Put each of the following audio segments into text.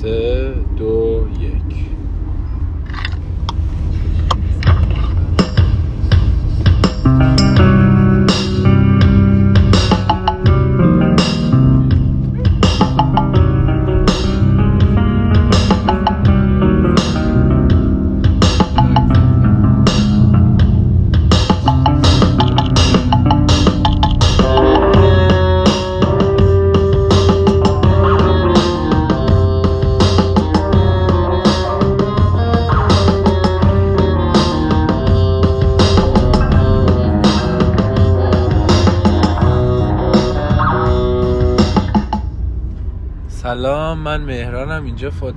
سه دو سلام من مهرانم. اینجا فوت...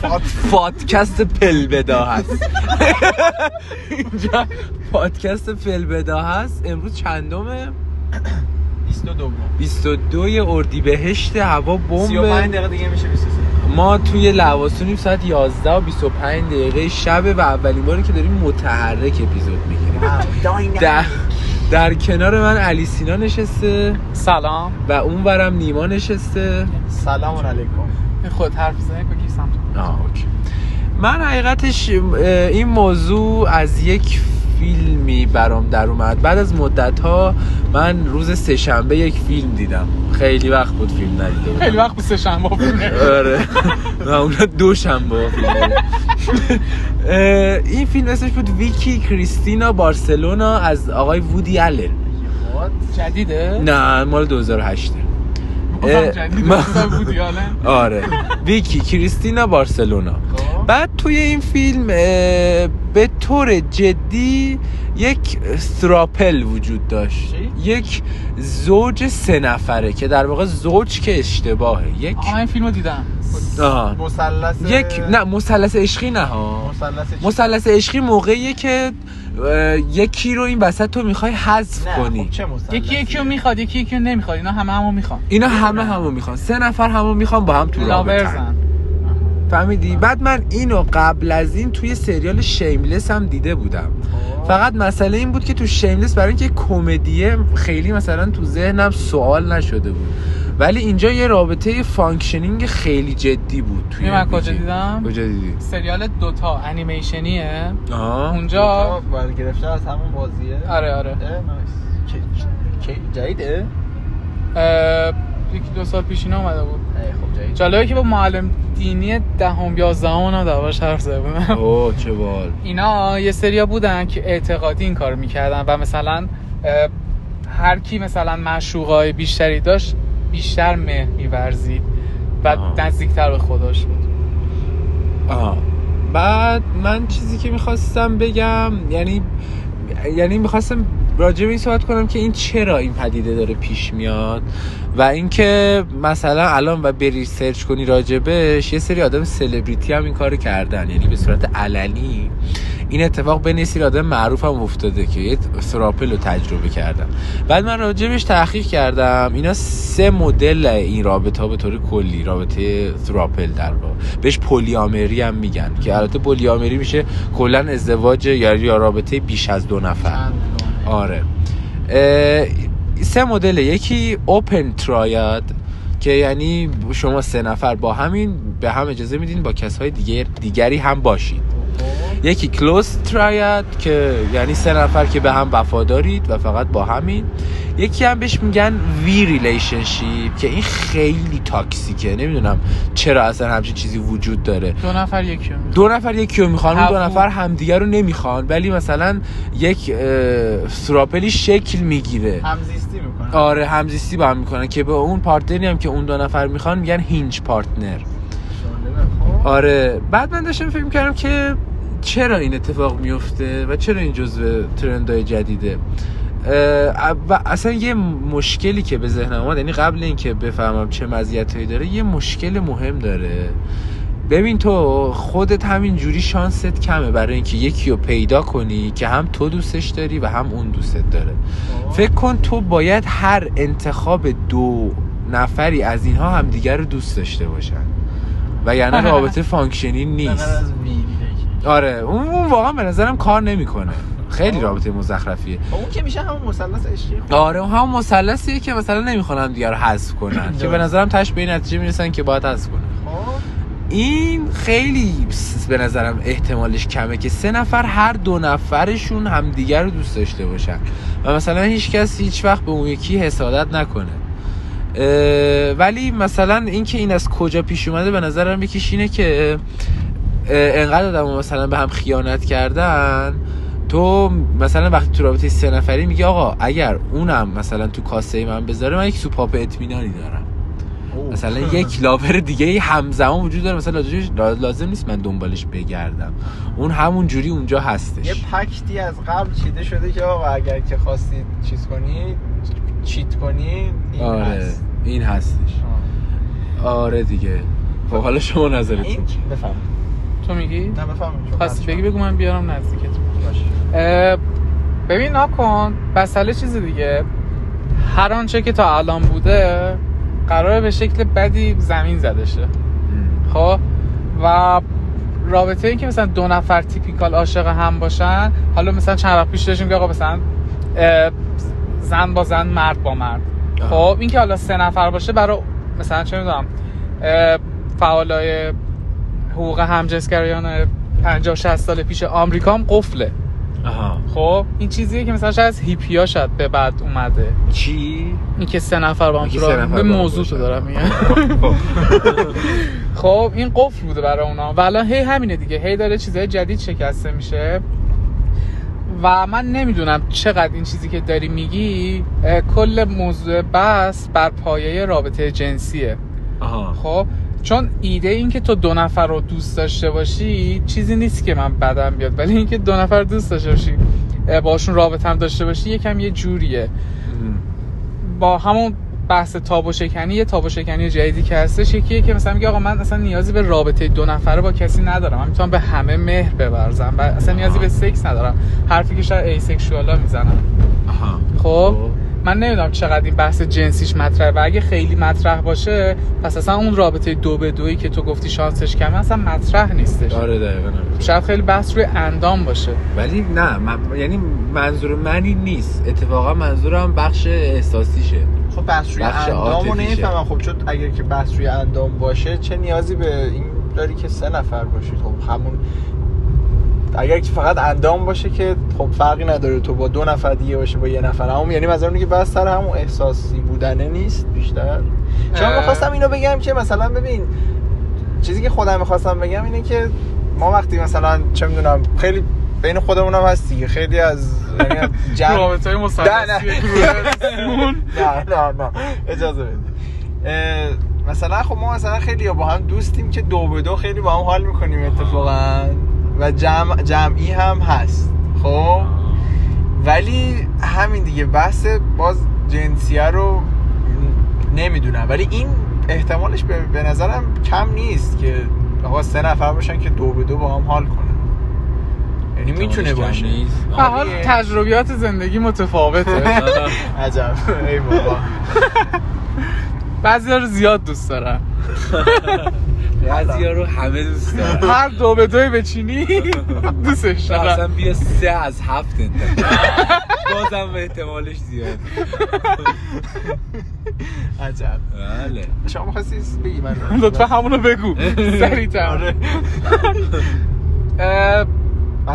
فات... فادکست پلبدا هست. اینجا پادکست پلبدا هست. امروز چندمه 22 22 اردیبهشت. هوا 35 بمب دقیقه دیگه میشه 23 ما توی لواسونیم ساعت 11 و 25 دقیقه شب و اولین باری که داریم متحرک اپیزود می‌گیریم. در, کنار من علی سینا نشسته. سلام. و اون برم نیما نشسته. سلام علیکم. خود حرف سمت؟ آه، اوکی. من حقیقتش این موضوع از یک فیلمی برام در اومد. بعد از مدت ها من روز سهشنبه یک فیلم دیدم. خیلی وقت بود فیلم ندیده بودم. خیلی وقت بود شنبه فیلم آره. معمولا دو شنبه فیلم این فیلم اسمش بود ویکی کریستینا بارسلونا از آقای وودی آلن. جدیده؟ نه مال 2008 بازم اه، جدیده آره. ویکی کریستینا بارسلونا. بعد توی این فیلم به طور جدی یک ثراپل وجود داشت؟ یک زوج سه نفره که در واقع زوج که اشتباهه. یک این فیلمو دیدم. مثلث یک نه مثلث عشقی نه ها. مثلث عشقی موقعیه که یکی رو این وسط تو می‌خوای حذف کنی. خب یکی یکی رو می‌خواد یکی یکی رو نمی‌خواد اینا همه همو می‌خوان. اینا همه همو می‌خوان. سه نفر همو می‌خوان با هم تو رابطه فهمیدی بعد من اینو قبل از این توی سریال Shameless هم دیده بودم. فقط مسئله این بود که تو Shameless برای اینکه کمدیه خیلی مثلا تو ذهنم سوال نشده بود. ولی اینجا یه رابطه functioning خیلی جدی بود توی من کجا. دیدم؟ کجا دیدی؟ سریال دوتا انیمیشنیه آها. اونجا. گرفته از همون بازیه. آره آره. جدیده؟ یکی دو سال پیش اینا اومده بود. خب جالبه که با معلم دینی دهم یازدهم هم دعواش حرف زده بودم اوه چه بال اینا یه سریا بودن که اعتقادی این کار می‌کردن و مثلا هر کی مثلا معشوقای بیشتری داشت بیشتر مهر میورزید و. نزدیکتر به خداش بود. آها. بعد من چیزی که می‌خواستم بگم یعنی یعنی می‌خواستم راجع به این صحبت کنم که این چرا این پدیده داره پیش میاد و اینکه مثلا الان و بری سرچ کنی راجبش یه سری آدم سلبریتی هم این کارو کردن. یعنی به صورت علنی این اتفاق بین یه سری آدم معروف هم افتاده که یه ثراپل رو تجربه کردن. بعد من راجبش تحقیق کردم. اینا سه مدل این رابطه ها به طور کلی رابطه ثراپل در واقع. بهش پلیامری هم میگن که البته پلیامری میشه کلا ازدواج یا رابطه بیش از دو نفر. آره سه مدل یکی اوپن ترایاد که یعنی شما سه نفر با همین به هم اجازه میدین با کسهای دیگر دیگری هم باشید. یکی کلوز ترایاد که یعنی سه نفر که به هم وفادارید و فقط با همین. یکی هم بهش میگن V relationship که این خیلی toxic ه. نمی‌دونم چرا اصلا همچین چیزی وجود داره. دو نفر یکی رو. دو نفر یکی رو می‌خوان اون دو. نفر همدیگه رو نمی‌خوان. ولی مثلا یک throuple ی شکل می‌گیره. همزیستی می‌کنه آره همزیستی با هم می‌کنن که به اون partner ی هم که اون دو نفر می‌خوان میگن hinge partner آره بعد من داشتم فکر کردم که چرا این اتفاق میفته و چرا این جزو ترندهای جدیده؟ و اصلا یه مشکلی که به ذهنم اومد یعنی قبل اینکه بفهمم چه مزیتایی داره یه مشکل مهم داره. ببین تو خودت همین جوری شانست کمه برای اینکه یکی رو پیدا کنی که هم تو دوستش داری و هم اون دوستت داره. فکر کن تو باید هر انتخاب دو نفری از اینها همدیگر رو دوست داشته باشن. و یعنی رابطه function ی نیست. آره اون واقعا به نظرم کار نمی‌کنه. خیلی رابطه مزخرفیه. خب اون که میشه همون مثلث عشقی خب. آره اون همون مثلثیه که مثلا نمی‌خوان دیگه رو حذف کنن. که به نظرم تش به این نتیجه می‌رسن که باید حذف کنن. خب. این خیلی به نظرم احتمالش کمه که سه نفر هر دو نفرشون همدیگر رو دوست داشته باشن. و مثلا هیچ کس هیچ وقت به اون یکی حسادت نکنه. ولی مثلا اینکه این از کجا پیش اومده به نظرم یکیش اینه که انقدر آدم مثلا به هم خیانت کردن تو مثلا وقتی تو رابطه سه نفری میگی آقا اگر اونم مثلا تو کاسه من بذاره من یک سوپاپ اطمینانی دارم. مثلا یک لاور دیگه همزمان وجود داره. مثلا لازم- لازم نیست من دنبالش بگردم. اون همون جوری اونجا یه هستش پکتی از قبل چیده شده که آقا اگر که خواستید چیز کنید چیت کنید این آره هست. این هستش. آره دیگه. خب حالا شما نظرتون. این؟ بفهم تو میگی؟ نه بفهم خواستی بگی بگو من بیارم نزدیکت ببین نکن مسئله چیز دیگه. هر آنچه که تا الان بوده قراره به شکل بدی زمین زده شه خب؟ و رابطه این که مثلا دو نفر تیپیکال عاشق هم باشن حالا مثلا چند وقت پیش داشتیم که آقا مثلا زن با زن مرد با مرد. خب؟ این که حالا سه نفر باشه برای مثلا چه می‌دونم فعالای حقوق همجنسگرایان 50 60 سال پیش آمریکا هم قفله. آها. خب این چیزیه که مثلا شاید از هیپیا شاید به بعد اومده. چی؟ این که سه نفر با هم به موضوع تو. دارم میگم. خب این قفل بوده برای اونا. و الان هی همینه دیگه. هی داره چیزهای جدید شکسته میشه. و من نمی‌دونم چقدر این چیزی که داری میگی کل موضوع بحث بر پایه رابطه جنسیه. آها. خب چون ایده این که تو دو نفر رو دوست داشته باشی چیزی نیست که من بدم بیاد. ولی اینکه دو نفر دوست داشته باشی باشون رابطه هم داشته باشی یکم یه جوریه. با همون بحث تاب و شکنی یه تاب و شکنی جدیدی که هستش یکیه که مثلا میگه آقا من اصلا نیازی به رابطه دو نفره با کسی ندارم. من می‌تونم به همه مهر بورزم و اصلا نیازی به سکس ندارم. حرفی که شاید ایسکشوالا می‌زنن. آها. خب. من نمی‌دونم چقدر این بحث جنسیش مطرحه و اگه خیلی مطرح باشه پس اصلا اون رابطه دو به دویی که تو گفتی شانسش کمه اصلا مطرح نیستش. آره دقیقا. شاید خیلی بحث روی اندام باشه. ولی نه من... یعنی منظور منی نیست. اتفاقا منظورم بخش احساسیشه. خب بحث روی بخش اندامو. نمی‌فهمم. خب چون اگر که بحث روی اندام باشه چه نیازی به این داری که سه نفر باشید؟ خب همون اگر که فقط اندام باشه که خب فرقی نداره تو با دو نفر دیگه باشه با یه نفر همون یعنی مثلا که بس سر همون احساسی بودنه نیست بیشتر. چون. می‌خواستم اینو بگم که مثلا ببین چیزی که خودم می‌خواستم بگم اینه که ما وقتی مثلا چه می‌دونم خیلی بین خودمون هم هست دیگه. خیلی از یعنی جمع رابطه های نه، مثلثی نه. نه نه. اجازه بدید. مثلا خب ما مثلا خیلی با هم دوستیم که دو به دو خیلی با هم حال می‌کنیم اتفاقا. و جمع جمعی هم هست. خب؟ ولی همین دیگه بحث باز جنسیه رو نمی‌دونم. ولی این احتمالش به, به نظرم کم نیست که آقا سه نفر باشن که دو به دو با هم حال کنن. یعنی می‌تونه باشه. به حال آره. تجربیات زندگی متفاوته. عجب. ای بابا. بعضی رو زیاد دوست دارن بعضی رو همه دوست دارن. هر دو به دوی بچینی دوستش اصلا دارن بیا سه از هفت انتخاب. بازم احتمالش زیاد. عجب. بله. شما می‌خواستی بگی من لطفا همونو بگو. سریعتر آره.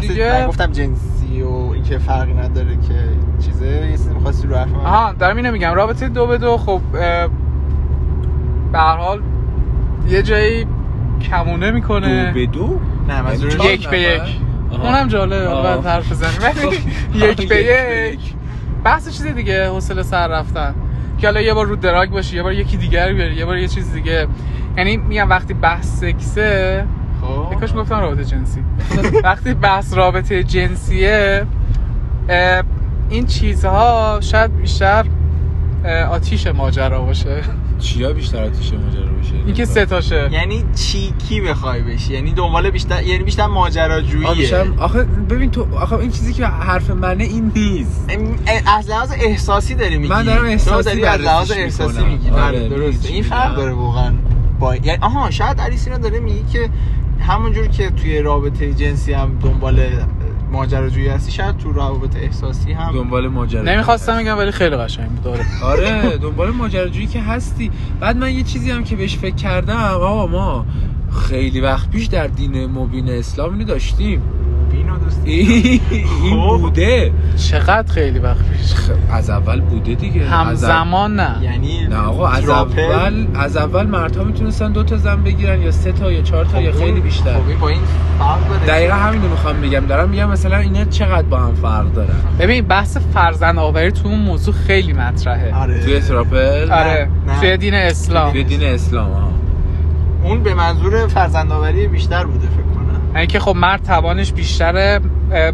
دیگه- من گفتم جنسی و اینکه فرقی نداره که چیزه یه چیزی می‌خواستی رو حرف من آها دارم اینو میگم. رابطه دو به دو خب به هر حال یه جایی کمونه می‌کنه. دو به دو؟ نه منظور چهار یک به؟ یک. اونم جالبه آه. بعد حرف بزنیم. ولی یک به یک. بحث چیز دیگه حوصله سر رفتن. که حالا یه بار رو دراگ باشی یه بار یکی دیگر بیاری یه بار یه چیز دیگه. یعنی میگم وقتی بحث سکسه خب. یکاش گفتم رابطه جنسی. وقتی بحث رابطه جنسیه این چیزها شاید بیشتر آتیش ماجرا باشه. چیا بیشتر آتیش ماجرا باشه اینکه سه تاشه. یعنی چیکی بخوای بشی. یعنی دنبال بیشتر یعنی بیشتر ماجراجوییه. بیشتر- آخه ببین تو آخه این چیزی که حرف منه این نیست. ام- از لحاظ احساسی داری میگی. من دارم احساسی داری از لحاظ احساسی. میگی. آره، بله درسته. می‌دونی این فرق؟ داره واقعا با یعنی آها شاید علی سینا داره میگی که همونجور که توی رابطه جنسی هم دنبال ماجراجویی هستی شاید تو روابط احساسی هم. دنبال ماجرا نمی‌خواستم بگم ولی خیلی قشنگ بود. آره. آره دنبال ماجراجویی که هستی. بعد من یه چیزی هم که بهش فکر کردم آقا ما خیلی وقت پیش در دین مبین اسلام اینو داشتیم. بینو دوستی این خب. بوده. چقدر خیلی وقت پیش؟ خ- از اول بوده دیگه. همزمان نه. یعنی نه آقا از. اول از اول مردها می‌تونستن دو تا زن بگیرن یا سه تا یا چهار تا یا خب خیلی اون- بیشتر. خب این با این فرق داره. دقیقا همین رو می‌خوام بگم. دارم میگم مثلا اینا چقدر با هم فرق دارن؟ ببین بحث فرزند آوری تو اون موضوع خیلی مطرحه. آره. توی تراپل؟ آره. نه. توی دین اسلام. توی دین اسلام اون به منظور فرزندآوری بیشتر بوده فکر کنم یعنی که خب مرد توانش بیشتره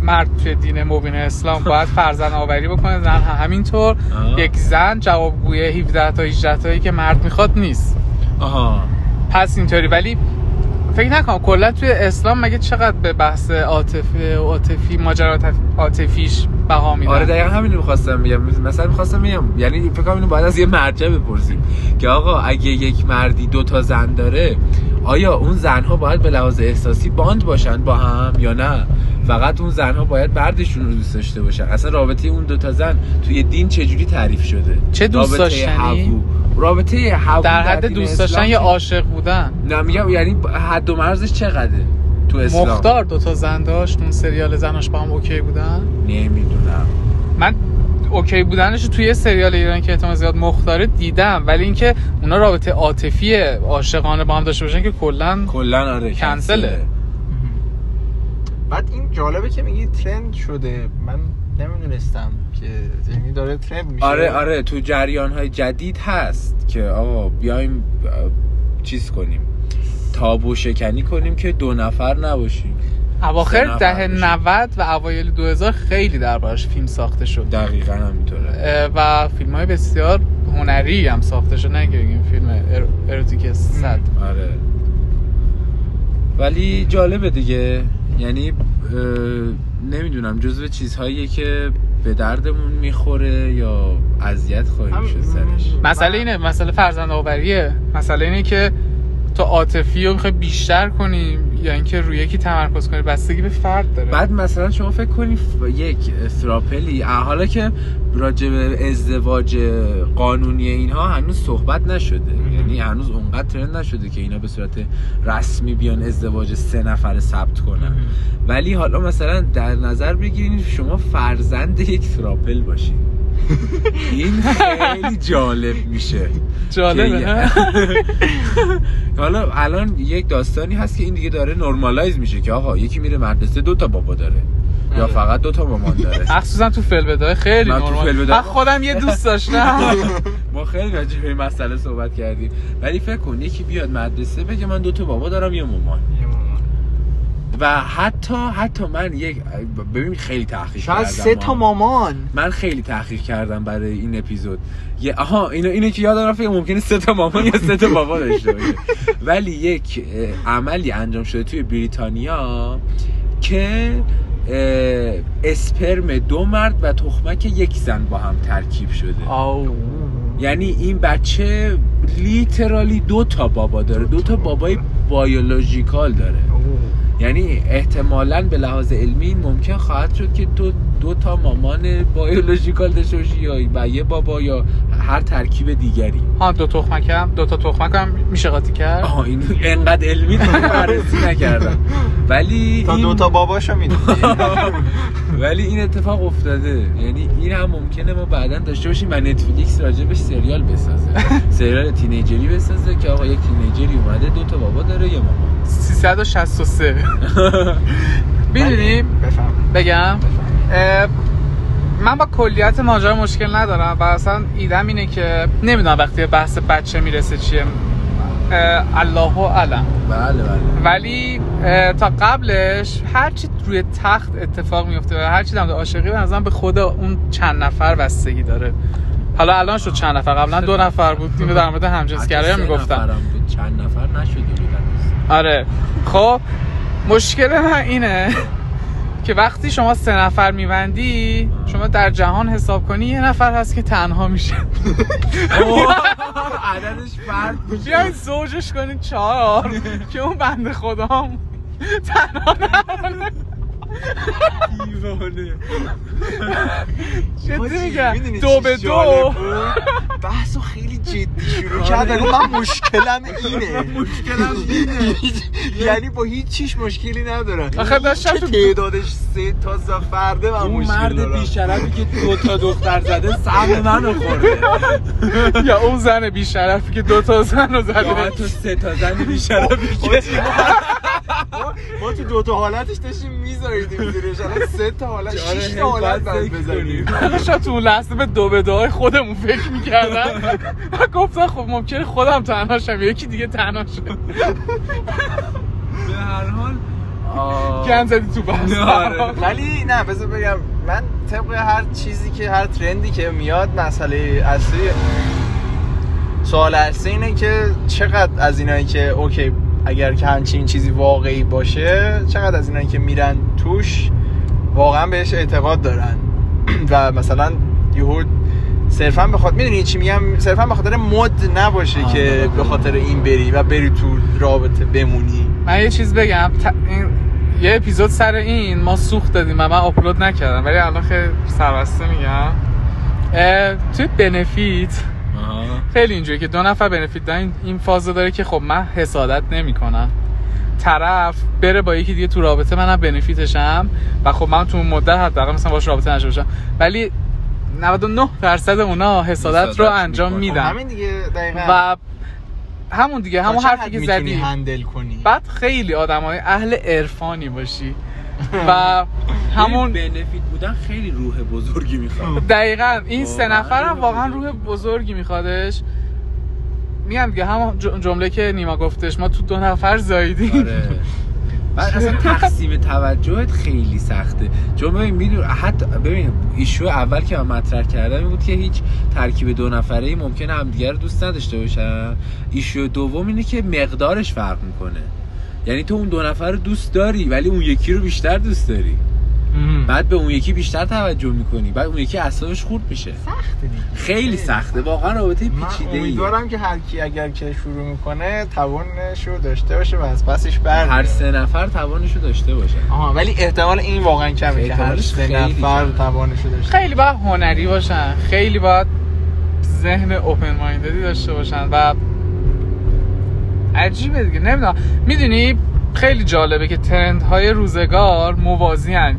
مرد توی دین مبین اسلام باید فرزند آوری بکنه. زن هم همینطور. آه. یک زن جوابگوی 17 تا 18 تایی که مرد می‌خواد نیست. آها. پس اینطوری. ولی فکر نکنم کلا توی اسلام مگه چقدر به بحث عاطفه عاطفی ماجرا عاطفیش بها میدن؟ آره دقیقا همین رو می‌خواستم بگم. مثلا می‌خواستم بگم یعنی فکر کنم اینو باید از یه مرجع بپرسیم که آقا اگه یک مردی دو تا زن داره آیا اون زنها باید به لحاظ احساسی باند باشن با هم یا نه؟ فقط اون زنها باید مردشون رو دوست داشته باشن. اصلا رابطه اون دو تا زن توی دین چجوری تعریف شده؟ چه دوست رابطه؟ هوو. رابطه هوو در حد دوست داشتن یا عاشق بودن؟ نه میگم یعنی حد و مرزش چقدره تو اسلام؟ مختار دوتا زن داشت اون سریال زناش با هم OK بودن؟ نمی‌دونم. من OK بودنش توی سریال ایران که احتمال زیاد مختاره دیدم ولی اینکه اونا رابطه عاطفی عاشقانه با هم داشته باشن که کلا کلا آره کنسله. بعد این جالبه که میگی trend شده. من نمی‌دونستم که یعنی داره ترند میشه. آره آره تو جریان های جدید هست که آقا بیایم چیز کنیم تابو شکنی کنیم که دو نفر نباشیم. اواخر باشیم. 90 و اوایل 2000 خیلی دربارش فیلم ساخته شد. دقیقا همینطوره. و فیلم های بسیار هنری هم ساخته شد که بگیم فیلم ار- اروتیک صد. آره. ولی جالبه دیگه. یعنی نمی‌دونم جزو چیزهاییه که به دردمون می‌خوره یا اذیت خواهیم شد سرش. مسئله اینه مسئله فرزند آوریه مسئله اینه که تو عاطفی رو می‌خوای بیشتر کنی یا اینکه روی یکی تمرکز کنی بستگی به فرد داره. بعد مثلا شما فکر کنی یک ثراپلی اه، حالا که راجع به ازدواج قانونی اینها هنوز صحبت نشده. یعنی هنوز اونقدر ترند نشده که اینا به صورت رسمی بیان ازدواج سه نفر ثبت کنن. ولی حالا مثلا در نظر بگیرین شما فرزند یک ثراپل باشین. این خیلی جالب میشه. جالبه؟ حالا الان یک داستانی هست که این دیگه داره نرمالایز میشه که آقا یکی میره مدرسه دو تا بابا داره. یا آره. فقط دو تا مامان داره. مخصوصا تو فلبدای خیلی نرمال. من خودم یه دوست داشتم. ما خیلی راجع به این مسئله صحبت کردیم. ولی فکر کن یکی بیاد مدرسه بگه من دو تا بابا دارم یه مامان. و حتی حتی من یک ببین خیلی تحقیق شاید کردم سه تا. مامان. من خیلی تحقیق کردم برای این اپیزود. یه آها اینو اینو که یادم رفت ممکنه سه تا مامان یا سه تا بابا داشته باشه. ولی یک عملی انجام شده توی بریتانیا که اسپرم دو مرد و تخمک یک زن با هم ترکیب شده. آو. یعنی این بچه لیترالی دو تا بابا داره. دو تا بابای بایولوژیکال داره. یعنی احتمالا به لحاظ علمی این ممکن خواهد شد که تو دو تا مامان بایولوژیکال داشته باشی یا و یه بابا یا هر ترکیب دیگری. ها دو تخمکم دو تا تخمکم میشه قاطی کرد؟ آها این انقدر علمی تو بررسی نکردم. ولی تا این دو تا باباشو می‌دونی. ولی این اتفاق افتاده. یعنی این هم ممکنه ما بعدا داشته باشیم و نتفلیکس راجبش سریال بسازه. سریال تینیجری بسازه که آقا یک تینیجری اومده دو تا بابا داره یه مامان. 363 می‌دونی؟ بگم. من با کلیت ماجرا مشکل ندارم و اصلا ایدم اینه که نمی‌دونم وقتی بحث بچه می‌رسه چیه. الله علم بله بله. ولی تا قبلش هرچی روی تخت اتفاق میفته و هرچی در عاشقی به نظرم به خود اون چند نفر بستگی داره. حالا الان شد چند نفر قبلا دو نفر بود. اینو در مورد همجنسگرایی هم می‌گفتن چند نفر بودن آره. خب مشکل من اینه که وقتی شما سه نفر میبندی شما در جهان حساب کنی یه نفر هست که تنها میشه. عددش فرد میشه زوجش کنید چهار که اون بنده خدا تنها نمونه دیوانه. جدی میگم می‌دونی دو به دو؟ بحثو خیلی جدی شروع آره. گفت من مشکلم اینه. مشکلم اینه. یعنی با هیچ چیش مشکلی ندارن آخه داشتم تو- تعدادش سه تا ز- فرده من اون مرد بیشرفی که دو تا دختر زده سهم منو خورده. یا اون زن بیشرفی که دو تا زن رو زده. حتی سه تا زن بیشرفی که ما- تو دو تا حالتش داشتیم میذاریدیم زیرش الان سه تا حالت آره، شش تا حالت فکر بزنیم. شاید تو لحظه به دو به دوهای خودمون فکر می‌کردم و گفتم خب ممکنه خودم تنها شم یکی دیگه تنها شه به هر حال. گن زدی تو بحث آره. ولی نه بذار بگم من طبق هر چیزی که هر ترندی که میاد مسئله اصلی سوال اصلی اینه که چقدر از اینایی که اوکی اگر که همچین چیزی واقعی باشه چقدر از اینایی که میرن توش واقعا بهش اعتقاد دارن و مثلا یهو صرفا بخاطر می‌دونی چی میگم صرفا به خاطر مد نباشه آه، که. به خاطر این بری و بری تو رابطه بمونی من یه چیز بگم ت- این... یه اپیزود سر این ما سوخت دادیم و من آپلود نکردم ولی الان خیلی سربسته میگم اه، توی بنفیت. خیلی اینجوری که دو نفر بنفیت دارن. این فازو داره که خب من حسادت نمی‌کنم. طرف بره با یکی دیگه تو رابطه منم بنفیتشم و خب من تو اون مدت حداقل مثلا باش رابطه نشه باشم. ولی 99 درصد اونا حسادت رو انجام. میدن. همین دیگه دقیقا. و همون دیگه همون حرفی که زدی. هندل کنی؟ بعد خیلی آدمای اهل عرفانی باشی. و همون بنفیت بودن خیلی روح بزرگی می‌خواد. دقیقا. این سه واقعا نفر هم روح واقعا. روح بزرگی. میخوادش. میگم دیگه همون ج- جمله که نیما گفتش ما تو دو نفر زاییدیم. آره. بعد اصلا تقسیم توجهت خیلی سخته. چون ببین میدون حتی ببین ایشو اول که من مطرح کردم این بود که هیچ ترکیب دو نفره ای ممکنه همدیگه رو دوست نداشته باشن. ایشو دوم اینه که مقدارش فرق می‌کنه. یعنی تو اون دو نفر رو دوست داری ولی اون یکی رو بیشتر دوست داری. بعد به اون یکی بیشتر توجه می‌کنی بعد اون یکی اعصابش خورد میشه. سخته دیگه. خیلی سخته واقعا رابطه پیچیده ای امیدوارم که هر کی اگر که شروع می‌کنه توانش رو داشته باشه و از پسش بر هر سه نفر توانشو داشته باشن آها ولی احتمال این واقعا کمه که هر سه خیلی نفر. توانش رو داشته خیلی باید هنری باشن خیلی باید ذهن اوپن ماینددی داشته باشن و عجیبه دیگه. نمی‌دونم. می‌دونی خیلی جالبه که ترند های روزگار موازی هن.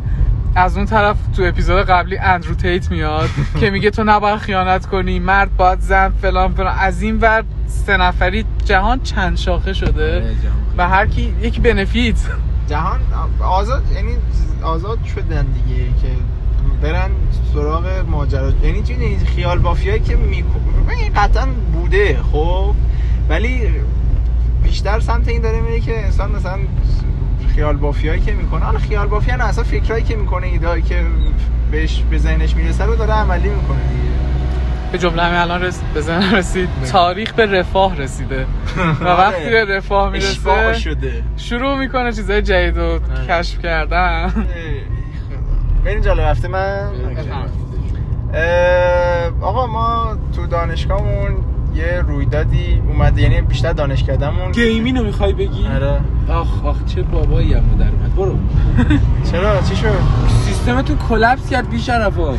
از اون طرف تو اپیزود قبلی اندرو تیت میاد که میگه تو نباید خیانت کنی مرد باید زن فلان فلان. از این ور سه نفری جهان چند شاخه شده آره، و هر کی یک بنفیت. جهان آزاد یعنی آزاد شدن دیگه که برن سراغ ماجرا. یعنی چی؟ یعنی خیال بافیایی که میکن قطعا بوده خب. ولی بیشتر سمت این داره میره که انسان مثلا خیال بافیایی که می‌کنه. حالا خیال بافی نه اصلا فکرایی که می‌کنه ایدهایی که بهش به ذهنش می‌رسه رو داره عملی می‌کنه دیگه. به جمله همین الان رس... به ذهنم رسید. بگو. تاریخ به رفاه رسیده. و وقتی به رفاه اشباع می‌رسه شده. شروع می‌کنه چیزای جدید رو کشف کردن. بریم جلو هفته من؟ آقا ما تو دانشگاهمون یه رویدادی اومده یعنی بیشتر دانشکدهمون. گیمینو می‌خوای بگی؟ آره. آخ آخ چه بابایی هم در اومد. برو. چرا؟ چی شد؟ سیستمتون کلپس کرد بی شرفا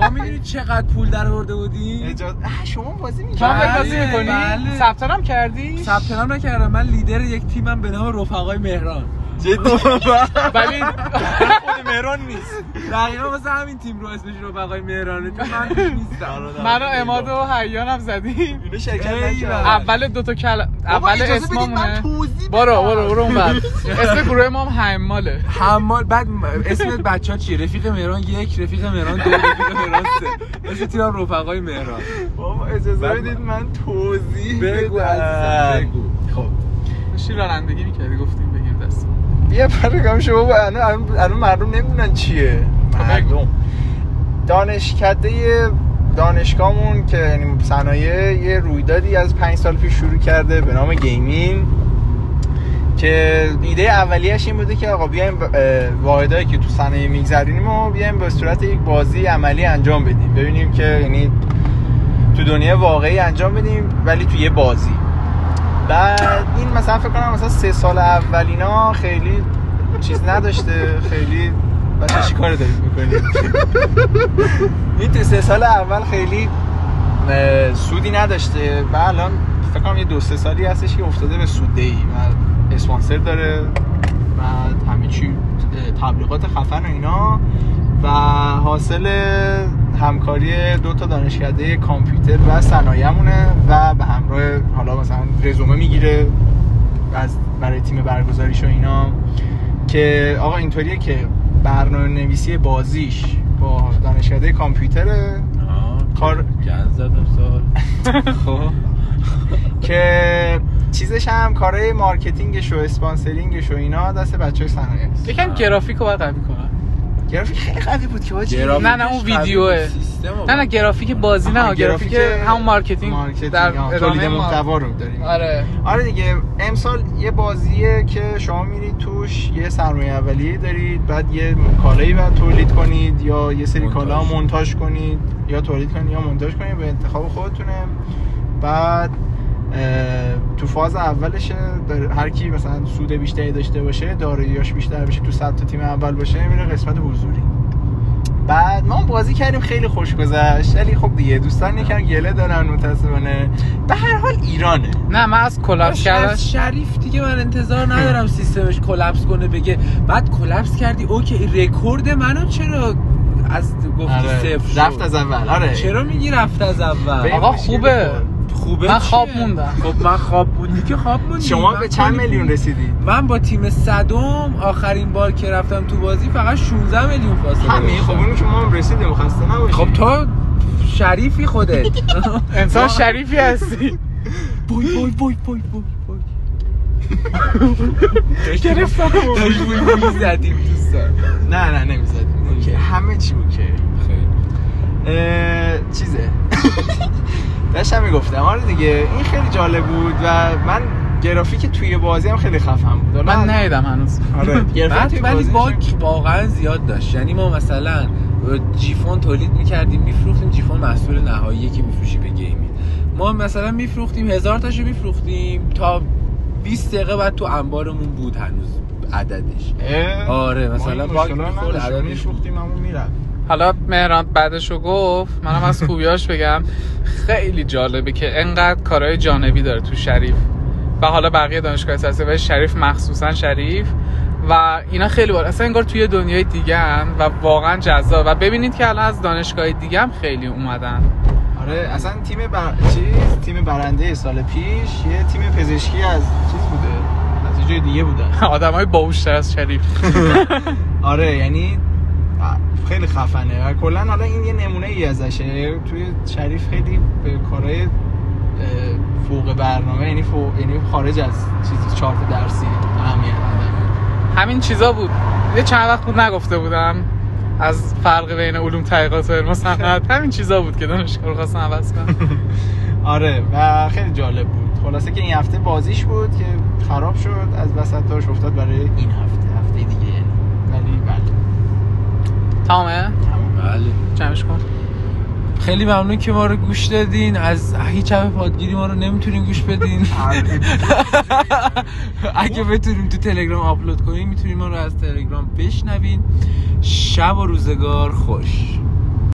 ما می‌دونی چقدر پول در آورده بودی؟ اجازه شما بازی می‌کردی داری بازی بله، می‌کنی؟ بله. ثبت نام کردی؟ ثبت نام نکردم. من لیدر یک تیمم به نام رفقای مهران. جدی ولی خود مهران نیست. دقیقا مثل همین تیم رو اسمش رفقای مهرانه تو من نیستم. من و اماد و حیان هم زدیم. اینو شرکت ای نکرد بابا. اول دو تا کل اول اسممونه. برو. برو برو اون بعد اسم گروه ما هم حماله. حمال بعد اسم بچه ها چیه؟ رفیق مهران یک رفیق مهران دو رفیق مهران سه. اسم تیمم رفقای مهران. بابا اجازه بدید من توضیح بگو بگو. خب. داشتی رانندگی می‌کردی گفتیم بیا برگم شما با الان مردم نمی‌دونن چیه. مردم دانشکده دانشگاهمون که یعنی صنایع یه رویدادی از پنج سال پیش شروع کرده به نام گیمین که ایده اولیش این بوده که آقا بیایم واحدایی که تو صنایع میگذرونیم و بیایم به صورت یک بازی عملی انجام بدیم. ببینیم که یعنی تو دنیا واقعی انجام بدیم ولی تو یه بازی. بعد این مثلا فکر کنم مثلا سه سال اولینا خیلی چیز نداشته خیلی بچه چی کار دارید می‌کنید؟ این تو سه سال اول خیلی سودی نداشته. و الان فکر کنم یه دو سه سالی هستش که افتاده به سوده ای و اسپانسر داره. و همه چی تبلیغات خفن و اینا. و حاصل همکاری دو تا دانشکده کامپیوتر و صنایعمونه و به همراه حالا مثلا رزومه می‌گیره از برای تیم برگزاریش و اینا که آقا اینطوریه که برنامه نویسی بازیش با دانشکده کامپیوتره. کار- گند زدم سال خب. که چیزش هم کارهای marketing ش و sponsoring ش و اینا دست بچه های صنایع است. یکم گرافیک رو باید قوی کنم. گرافیک خیلی قوی بود که حاجی. نه، نه، اون ویدیوه. نه نه گرافیک بازی نه گرافیک همون marketing marketing در تولید محتوا رو داریم. آره. آره دیگه امسال یه بازیه که شما میرید توش یه سرمایه اولیه دارید بعد یه کالایی بعد تولید کنید یا یه سری. کالا مونتاژ کنید یا تولید کنید یا مونتاژ کنید به انتخاب خودتونه بعد تو فاز اولش هر کی مثلا سود بیشتری داشته باشه داراییاش بیشتر بشه تو صد تا تیم اول باشه میره قسمت حضوری. بعد ما بازی کردیم خیلی خوش گذشت. ولی خب دیگه دوستان یکم گله دارن متاسفانه. به هر حال ایرانه. نه من از collapse کردن از شریف دیگه من انتظار ندارم سیستمش collapse کنه بگه بعد collapse کردی OK رکورد منو چرا از گفتی آره، صفر شد؟ رفت از اول. آره. چرا میگی رفت از اول؟ آقا خوبه. خوبه من؟ خواب موندم. خب من خواب بودی که خواب موندی. شما به چند میلیون بود. رسیدید من با تیم صدم آخرین بار که رفتم تو بازی فقط 16 میلیون فاصله همین خب. اونو که ما هم رسیدیم خسته نباشی. خب تو شریفی خودت. انسان شریفی هستی. بوی بوی بوی بوی بوی گرفتم داشت بوی بوی زدیم دوستان. نه نه نمی‌زدیم. اوکی. همه چی اوکی. اه، چیزه؟ داشتم می‌گفتم آره دیگه این خیلی جالب بود و من گرافیک توی بازی هم خیلی خفن بود. من ندیدم هنوز. آره. گرافیک ولی باگ هم- واقعا زیاد داشت. یعنی ما مثلا جیفون تولید می‌کردیم میفروختیم جیفون محصول نهایی که میفروشی به gaming ما مثلا میفروختیم هزار تاشو میفروختیم تا 20 دقیقه بعد تو انبارمون بود هنوز عددش. آره، مثلا bug می‌خورد،. عددش میفروختیم همون می‌رفت. حالا مهران بعدشو گفت منم از خوبیاش بگم. خیلی جالبه که انقدر کارهای جانبی داره تو شریف. و حالا بقیه دانشگاه اساسی و شریف مخصوصا شریف. و اینا خیلی بار اصلا انگار توی دنیای دیگه و واقعا جذاب. و ببینید که الان از دانشگاه دیگه هم خیلی اومدن. آره اصلا تیم بر... چیز تیم برنده سال پیش یه تیم پزشکی از چیز بوده. از یه جای دیگه بودن آدمای باهوشتر از شریف. آره یعنی خیلی خفنه و کلا حالا این یه نمونه ای ازشه. توی شریف خیلی به کارهای فوق برنامه یعنی فوق یعنی خارج از چیز چارت درسی اهمیت همین چیزا بود. یه چند وقت بود نگفته بودم از فرق بین علوم تحقیقات و علم صنعت. همین چیزا بود که دانشگاه رو خواستم عوض کنم. آره و خیلی جالب بود. خلاصه که این هفته بازیش بود که خراب شد از وسطاش افتاد برای این هفته هفته دیگه یعنی ولی بله تمامه؟ تمام. بله. جمعش کن. خیلی ممنون که ما رو گوش دادین. از هیچ اپ پادگیری ما رو نمی‌تونین گوش بدین. اگه بتونیم تو تلگرام آپلود کنیم می‌تونیم ما رو از تلگرام بشنوین. شب و روزگار خوش.